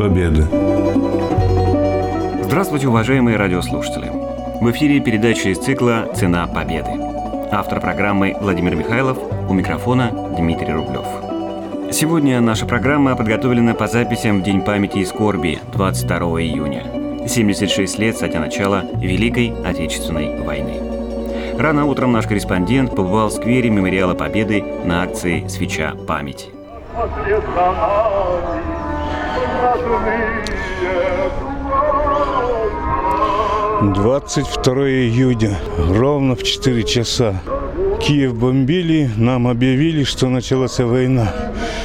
Победы. Здравствуйте, уважаемые радиослушатели. В эфире передача из цикла «Цена победы». Автор программы Владимир Михайлов, у микрофона Дмитрий Рублев. Сегодня наша программа подготовлена по записям в День памяти и скорби 22 июня. 76 лет со дня начала Великой Отечественной войны. Рано утром наш корреспондент побывал в сквере Мемориала Победы на акции «Свеча памяти». 22 июня, ровно в 4 часа. Киев бомбили, нам объявили, что началась война.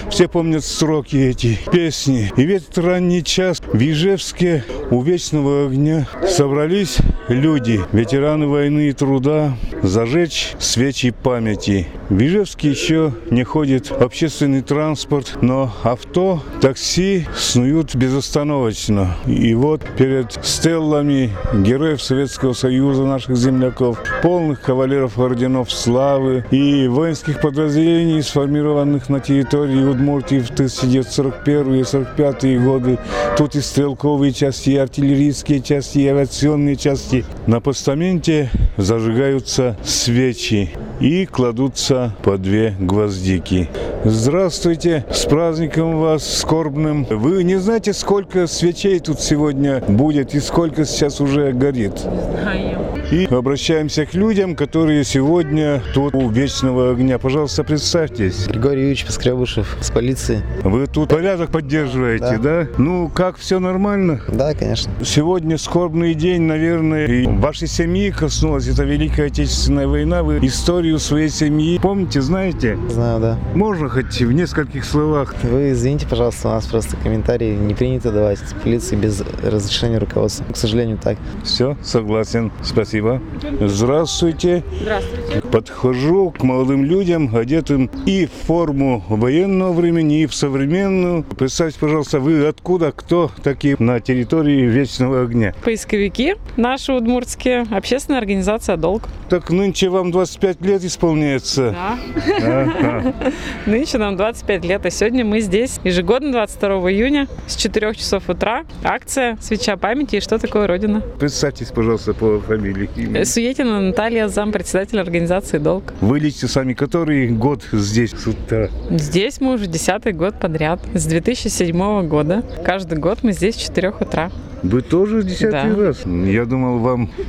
Все помнят строки эти, песни. И в этот ранний час в Ижевске у Вечного огня собрались люди, ветераны войны и труда, зажечь свечи памяти. В Ижевске еще не ходит общественный транспорт, но авто, такси снуют безостановочно. И вот перед стеллами героев Советского Союза, наших земляков, полных кавалеров орденов славы и воинских подразделений, сформированных на территории Удмуртии в 1941 и 1945 годы. Тут и стрелковые части, и артиллерийские части, и авиационные части. На постаменте зажигаются свечи и кладутся по две гвоздики. Здравствуйте, с праздником вас скорбным. Вы не знаете, сколько свечей тут сегодня будет и сколько сейчас уже горит? Знаем. И обращаемся к людям, которые сегодня тут у Вечного огня. Пожалуйста, представьтесь. Григорий Юрьевич Поскребышев с полиции. Вы тут порядок поддерживаете, да? Ну, как, все нормально? Да, конечно. Сегодня скорбный день, наверное, и вашей семьи коснулась эта Великая Отечественная война. Вы историю своей семьи помните, знаете? Знаю, да. Можно хоть в нескольких словах? Вы извините, пожалуйста, у нас просто комментарии не принято давать полиции без разрешения руководства. К сожалению, так. Все, согласен. Спасибо. Здравствуйте. Здравствуйте. Подхожу к молодым людям, одетым и в форму военного времени, и в современную. Представьте, пожалуйста, вы откуда, кто такие на территории Вечного огня? Поисковики наши удмуртские, общественная организация «Долг». Так нынче вам 25 лет исполняется. Да. Ага. Нынче нам 25 лет, а сегодня мы здесь ежегодно 22 июня с 4 часов утра. Акция «Свеча памяти» и что такое Родина. Представьтесь, пожалуйста, по фамилии. Э, Суетина Наталья, зампредседатель организации «Долг». Вы лечите сами который год здесь с утра? Здесь мы уже десятый год подряд, с 2007 года. Каждый год мы здесь с 4 утра. Вы тоже десятый Да. раз? Я думал, вам...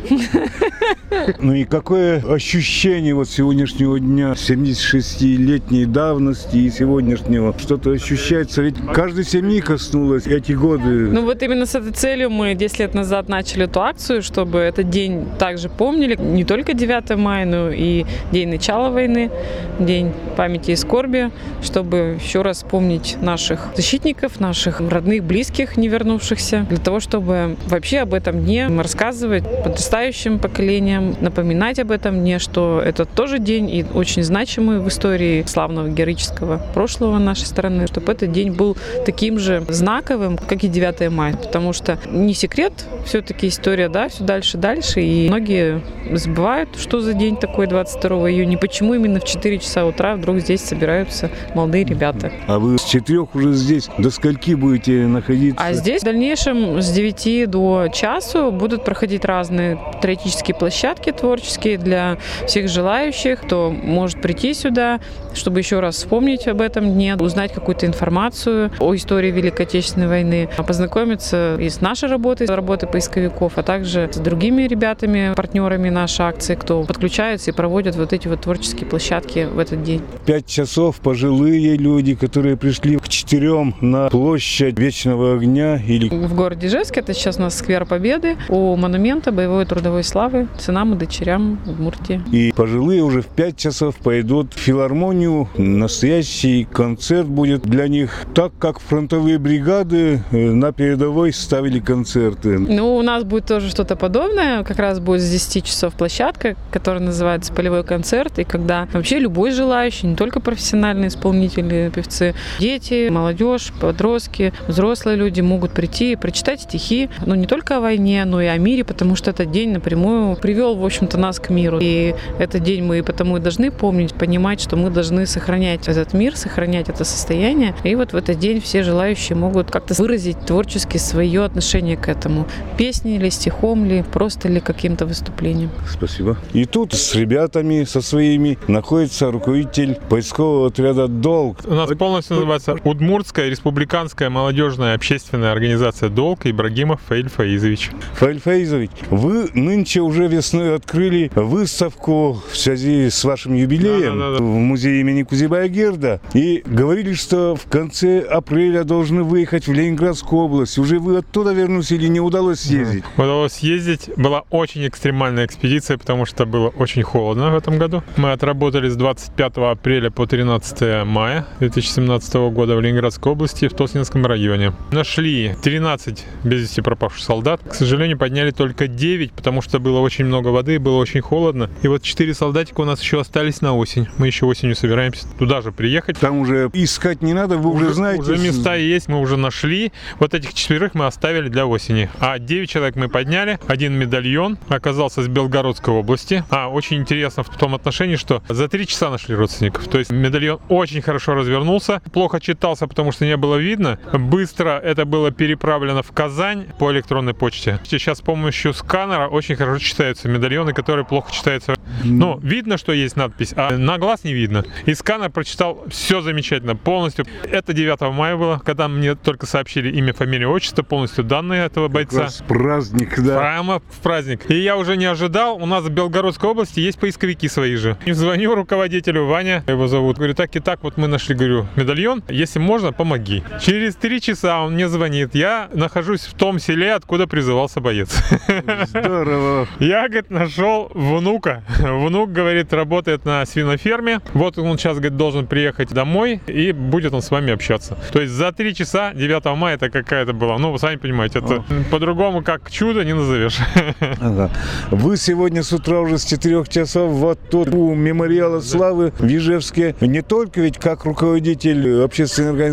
Ну и какое ощущение вот сегодняшнего дня, 76-летней давности и сегодняшнего? Что-то ощущается, ведь каждой семьи коснулось эти годы. Ну вот именно с этой целью мы 10 лет назад начали эту акцию, чтобы этот день также помнили. Не только 9 мая, но и день начала войны, день памяти и скорби, чтобы еще раз помнить наших защитников, наших родных, близких, не вернувшихся, для того, чтобы вообще об этом дне рассказывать подрастающим поколениям, напоминать об этом дне, что это тоже день и очень значимый в истории славного героического прошлого нашей страны, чтобы этот день был таким же знаковым, как и 9 мая, потому что не секрет, все-таки история, да, все дальше, дальше, и многие забывают, что за день такой 22 июня, почему именно в 4 часа утра вдруг здесь собираются молодые ребята. А вы с четырех уже здесь до скольки будете находиться? А здесь в дальнейшем с 9 до часу будут проходить разные теоретические площадки творческие для всех желающих, кто может прийти сюда, чтобы еще раз вспомнить об этом дне, узнать какую-то информацию о истории Великой Отечественной войны, познакомиться и с нашей работой, с работой поисковиков, а также с другими ребятами, партнерами нашей акции, кто подключается и проводит вот эти вот творческие площадки в этот день. Пять часов пожилые люди, которые пришли к четырем на площадь Вечного огня или В городе Ижевске, это сейчас у нас сквер Победы, у монумента боевой трудовой славы сынам и дочерям Удмуртии. И пожилые уже в 5 часов пойдут в филармонию. Настоящий концерт будет для них, так как фронтовые бригады э, на передовой ставили концерты. Ну, у нас будет тоже что-то подобное. Как раз будет с 10 часов площадка, которая называется «Полевой концерт». И когда вообще любой желающий, не только профессиональные исполнители, певцы, дети, молодежь, подростки, взрослые люди могут прийти и прочитать стихи, ну не только о войне, но и о мире, потому что этот день напрямую привел, в общем-то, нас к миру. И этот день мы потому и должны помнить, понимать, что мы должны сохранять этот мир, сохранять это состояние. И вот в этот день все желающие могут как-то выразить творчески свое отношение к этому. Песней ли, стихом ли, просто ли каким-то выступлением. Спасибо. И тут с ребятами, со своими, находится руководитель поискового отряда «Долг». У нас полностью называется Удмуртская республиканская молодежная общественная организация «Долг» Ибрагимов Фаиль Фаизович. Фаиль Фаизович, вы нынче уже весной открыли выставку в связи с вашим юбилеем Да-да-да. в музее имени Кузибая Герда. И говорили, что в конце апреля должны выехать в Ленинградскую область. Уже вы оттуда вернулись или не удалось съездить? Удалось съездить. Была очень экстремальная экспедиция, потому что было очень холодно в этом году. Мы отработали с 25 апреля по 13 мая 2017 года в Ленинградской области в Тоснинском районе. Нашли 13 без вести пропавших солдат. К сожалению, подняли только 9, потому что было очень много воды, было очень холодно. И вот 4 солдатика у нас еще остались на осень. Мы еще осенью собираемся туда же приехать. Там уже искать не надо, вы уже, знаете. Уже места есть, мы уже нашли. Вот этих четверых мы оставили для осени. А 9 человек мы подняли. Один медальон оказался с Белгородской области. А, очень интересно в том отношении, что за 3 часа нашли родственников. То есть медальон очень хорошо развернулся. Плохо читался, потому что не было видно. Быстро это было переправлено в Казань по электронной почте. Сейчас с помощью сканера очень хорошо читаются медальоны, которые плохо читаются. Ну, видно, что есть надпись, а на глаз не видно. И сканер прочитал все замечательно, полностью. Это 9 мая было, когда мне только сообщили имя, фамилия, отчество, полностью данные этого бойца. раз праздник, да. Прямо в праздник. И я уже не ожидал. У нас в Белгородской области есть поисковики свои же. И звоню руководителю, Ваня его зовут. Говорю, так и так, вот мы нашли, говорю, медальон. Если можно, помоги. Через три часа он мне звонит. Я нахожусь в том селе, откуда призывался боец. Здорово. Я, говорит, нашел внука. Внук, говорит, работает на свиноферме. Вот он сейчас, говорит, должен приехать домой, и будет он с вами общаться. То есть за три часа 9 мая это какая-то была. Ну, вы сами понимаете, это по-другому как чудо не назовешь. Ага. Вы сегодня с утра уже с 4 часов вот тут у мемориала славы в Ижевске. Не только ведь как руководитель общественной организации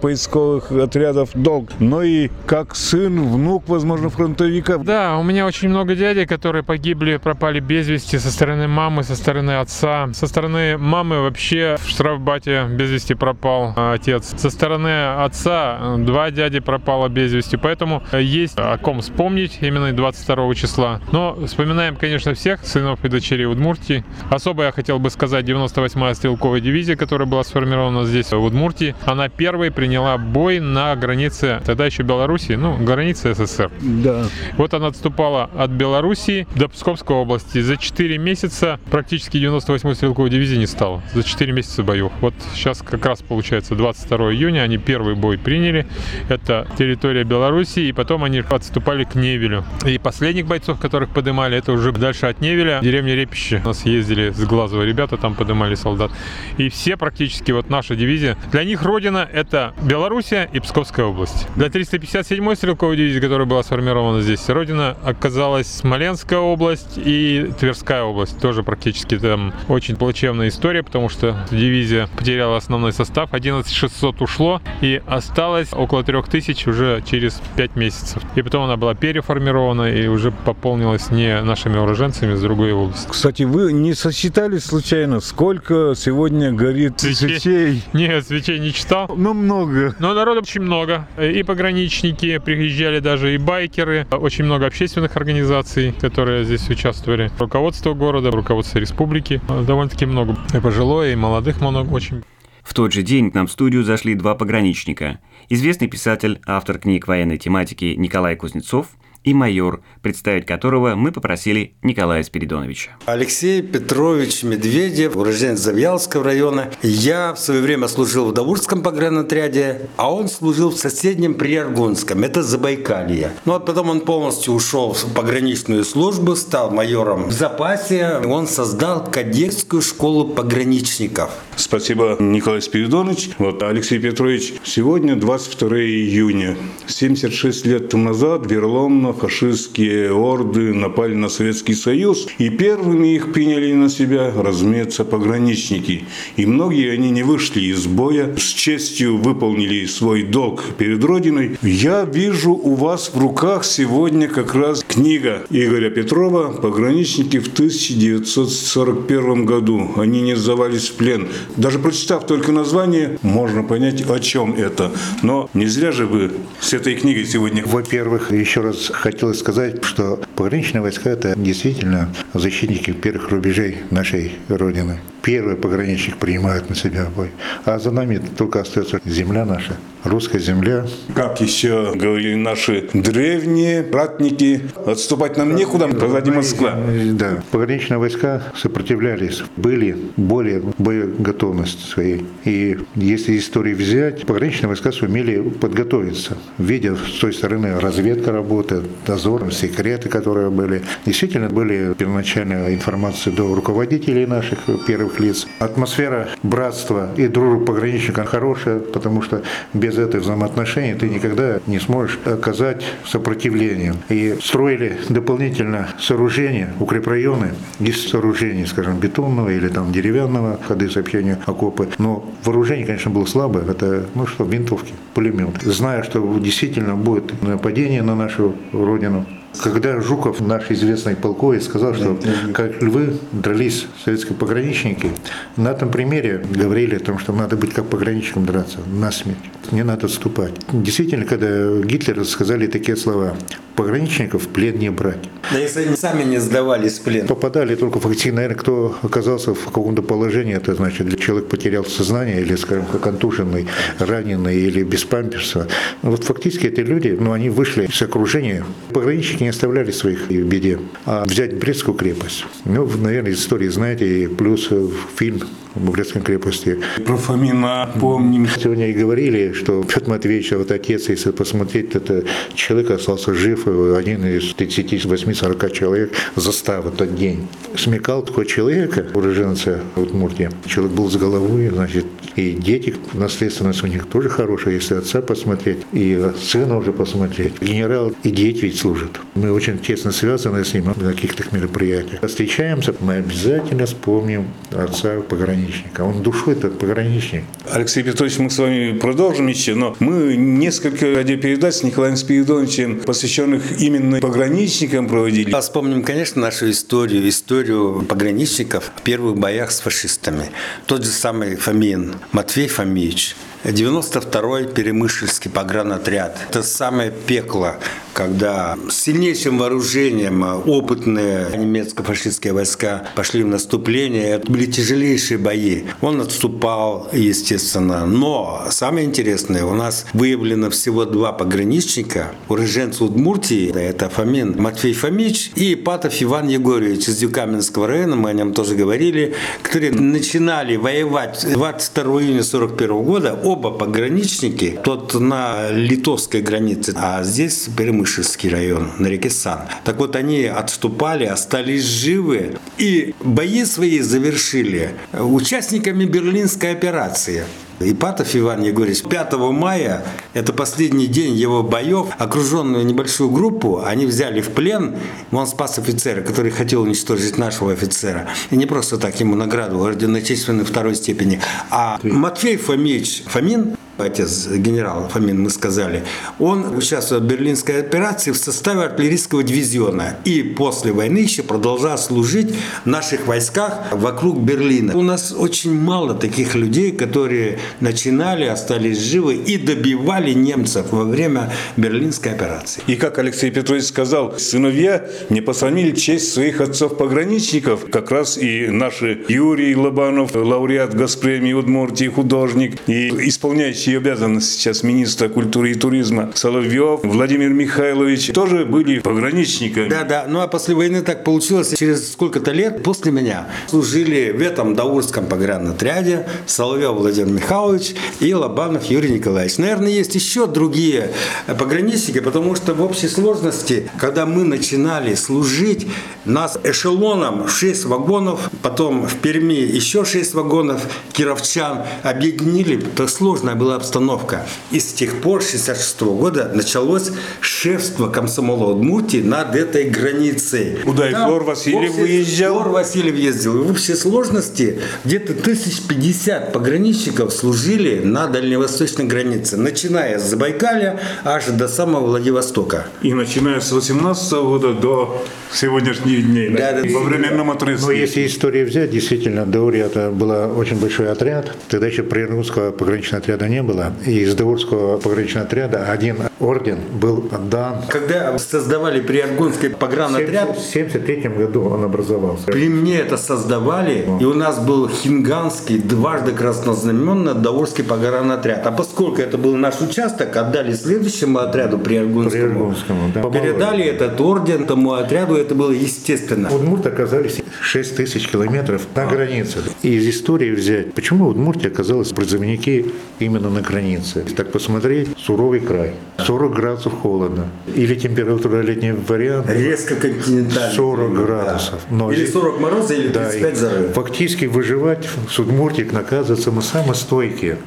поисковых отрядов «Долг», но и как сын, внук, возможно, фронтовика. Да, у меня очень много дядей, которые погибли, пропали без вести со стороны мамы, со стороны отца. Со стороны мамы вообще в штрафбате без вести пропал а, отец. Со стороны отца э, два дяди пропало без вести. Поэтому э, есть о ком вспомнить именно 22 числа. Но вспоминаем, конечно, всех сынов и дочерей Удмуртии. Особо я хотел бы сказать 98-я стрелковая дивизия, которая была сформирована здесь, в Удмуртии. Она первой приняла бой на границе тогда еще Белоруссии, ну, границе СССР. Да. Вот она отступала от Белоруссии до Псковской области. За 4 месяца практически 98-й стрелковой дивизии не стало. За 4 месяца боев. Вот сейчас как раз получается 22 июня они первый бой приняли. Это территория Белоруссии. И потом они отступали к Невелю. И последних бойцов, которых поднимали, это уже дальше от Невеля. Деревня Репище. У нас ездили с Глазова ребята, там поднимали солдат. И все практически, вот наша дивизия, для них родина это Белоруссия и Псковская область. Для 357-й стрелковой дивизии, которая была сформирована здесь, родина оказалась Смоленская область и Тверская область. Тоже практически там очень плачевная история, потому что дивизия потеряла основной состав, 11 600 ушло и осталось около 3000 уже через 5 месяцев. И потом она была переформирована и уже пополнилась не нашими уроженцами с другой области. Кстати, вы не сосчитали случайно, сколько сегодня горит Свечей. свечей? Нет, свечей не читал. Ну, много. Но народу очень много. И пограничники приезжали, даже и байкеры. Очень много общественных организаций, которые здесь участвовали. Руководство города, руководство республики. Довольно-таки много. И пожилое, и молодых много очень. В тот же день к нам в студию зашли два пограничника. Известный писатель, автор книг военной тематики Николай Кузнецов и майор, представить которого мы попросили Николая Спиридоновича. Алексей Петрович Медведев, уроженец Завьялского района. Я в свое время служил в Давурском погранотряде, а он служил в соседнем Приаргунском, это Забайкалье. Ну а потом он полностью ушел в пограничную службу, стал майором в запасе. Он создал кадетскую школу пограничников. Спасибо, Николай Спиридонович. Вот Алексей Петрович, сегодня 22 июня. 76 лет назад вероломно фашистские орды напали на Советский Союз, и первыми их приняли на себя, разумеется, пограничники. И многие они не вышли из боя, с честью выполнили свой долг перед Родиной. Я вижу у вас в руках сегодня как раз книга Игоря Петрова «Пограничники в 1941 году». Они не сдавались в плен. Даже прочитав только название, можно понять, о чем это. Но не зря же вы с этой книгой сегодня. Во-первых, еще раз хотелось сказать, что пограничные войска – это действительно защитники первых рубежей нашей Родины. Первый пограничник принимает на себя бой. А за нами только остается земля наша, русская земля. Как еще говорили наши древние ратники, отступать нам некуда, позади Москва. Да, пограничные войска сопротивлялись, были более боеготовность своей. И если историю взять, пограничные войска сумели подготовиться, видя с той стороны разведка работает, дозор, секреты, которые были. Действительно были первоначальная информация до руководителей наших первых лиц. Атмосфера братства и дружбы пограничника хорошая, потому что без этой взаимоотношений ты никогда не сможешь оказать сопротивление. И строили дополнительно сооружения, укрепрайоны из сооружений, скажем, бетонного или там деревянного, ходы сообщения, окопы. Но вооружение, конечно, было слабое. Это, ну что, винтовки, пулемет. Зная, что действительно будет нападение на нашу родину, когда Жуков, наш известный полковец, сказал, что как львы дрались советские пограничники, на этом примере говорили о том, что надо быть как пограничником драться, насмерть, не надо отступать. Действительно, когда Гитлер сказали такие слова, пограничников в плен не брать. Да если они сами не сдавались в плен. Попадали только фактически, наверное, кто оказался в каком-то положении, это значит, человек потерял сознание или, скажем, контуженный, раненый или без памперса. Вот фактически эти люди, ну, они вышли из окружения. Пограничники не оставляли своих в беде. А взять Брестскую крепость, ну, наверное, из истории знаете, и плюс фильм в Брестской крепости. Про Фомина помним. Сегодня и говорили, что Петр Матвеевич, вот отец, если посмотреть, это человек остался жив, один из 38-40 человек застал в этот день. Смекал такого человека, уроженца Удмуртии. Человек был с головой, значит, и дети, наследственность у них тоже хорошая, если отца посмотреть, и сына уже посмотреть. Генерал и дети ведь служат. Мы очень тесно связаны с ним на каких-то мероприятиях. Встречаемся, мы обязательно вспомним отца пограничника. Он душой этот пограничник. Алексей Петрович, мы с вами продолжим еще, но мы несколько радиопередач с Николаем Спиридоновичем, посвященных именно пограничникам, проводили. А вспомним, конечно, нашу историю, историю пограничников в первых боях с фашистами. Тот же самый Фомин, Матвей Фомич, 92-й Перемышльский погранотряд. Это самое пекло, когда с сильнейшим вооружением опытные немецко-фашистские войска пошли в наступление. Это были тяжелейшие бои. Он отступал, естественно. Но самое интересное, у нас выявлено всего два пограничника. Уроженцы Удмуртии, это Фомин Матвей Фомич и Патов Иван Егорович из Дюкаменского района, мы о нем тоже говорили, которые начинали воевать 22 июня 41 года оба пограничники, тот на литовской границе, а здесь Перемышльский район, на реке Сан. Так вот, они отступали, остались живы и бои свои завершили участниками Берлинской операции. Ипатов Иван Егорович 5 мая, это последний день его боев, окруженную небольшую группу, они взяли в плен, он спас офицера, который хотел уничтожить нашего офицера. И не просто так ему награду, орден Отечественной второй степени. А Матвей Фомич Фомин, отец генерала Фомин, мы сказали, он участвовал в Берлинской операции в составе артиллерийского дивизиона. И после войны еще продолжал служить в наших войсках вокруг Берлина. У нас очень мало таких людей, которые начинали, остались живы и добивали немцев во время Берлинской операции. И как Алексей Петрович сказал, сыновья не посрамили честь своих отцов-пограничников. Как раз и наши Юрий Лобанов, лауреат Госпремии Удмуртии, художник и исполняющий исполняющий обязанности сейчас министра культуры и туризма Соловьев, Владимир Михайлович тоже были пограничниками. Да, да. Ну а после войны так получилось, через сколько-то лет после меня служили в этом Даурском погранотряде Соловьев Владимир Михайлович и Лобанов Юрий Николаевич. Наверное, есть еще другие пограничники, потому что в общей сложности, когда мы начинали служить, нас эшелоном 6 вагонов, потом в Перми еще 6 вагонов кировчан объединили. Это сложная была обстановка. И с тех пор, с 66 года, началось шефство комсомола Удмуртии над этой границей. Куда и Там Флор Васильев общей- выезжал? Флор Васильев ездил. И в общей сложности где-то 1050 пограничников служили на дальневосточной границе, начиная с Забайкалья аж до самого Владивостока. И начиная с 18 года до сегодняшних дней, Да, да. во временном отрезке. Но если историю взять, действительно, Даурия это был очень большой отряд. Тогда еще прирусского пограничного отряда не было. И из Даурского пограничного отряда один орден был отдан. Когда создавали Приаргунский В погранотряд, 1973 году он образовался. При мне это создавали, и у нас был хинганский, дважды краснознаменный Даурский погранотряд. А поскольку это был наш участок, отдали следующему отряду Приаргунскому. Приаргунскому, да. Передали этот орден тому отряду, это было естественно. Удмурты оказались 6 тысяч километров на границе. И из истории взять, почему Удмуртия оказалась призывники именно на границе. Если так посмотреть, суровый край. 40 градусов холодно. Или температура летний вариант Резко континентальный. 40 климат, да. градусов. Но или здесь- 40 мороза, или Да, 35 и жары. фактически выживать с Удмуртией, оказывается, мы самые стойкие.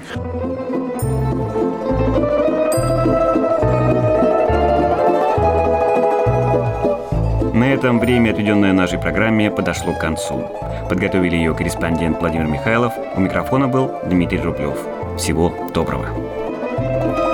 На этом время, отведенное нашей программе, подошло к концу. Подготовили ее корреспондент Владимир Михайлов. У микрофона был Дмитрий Рублев. Всего доброго.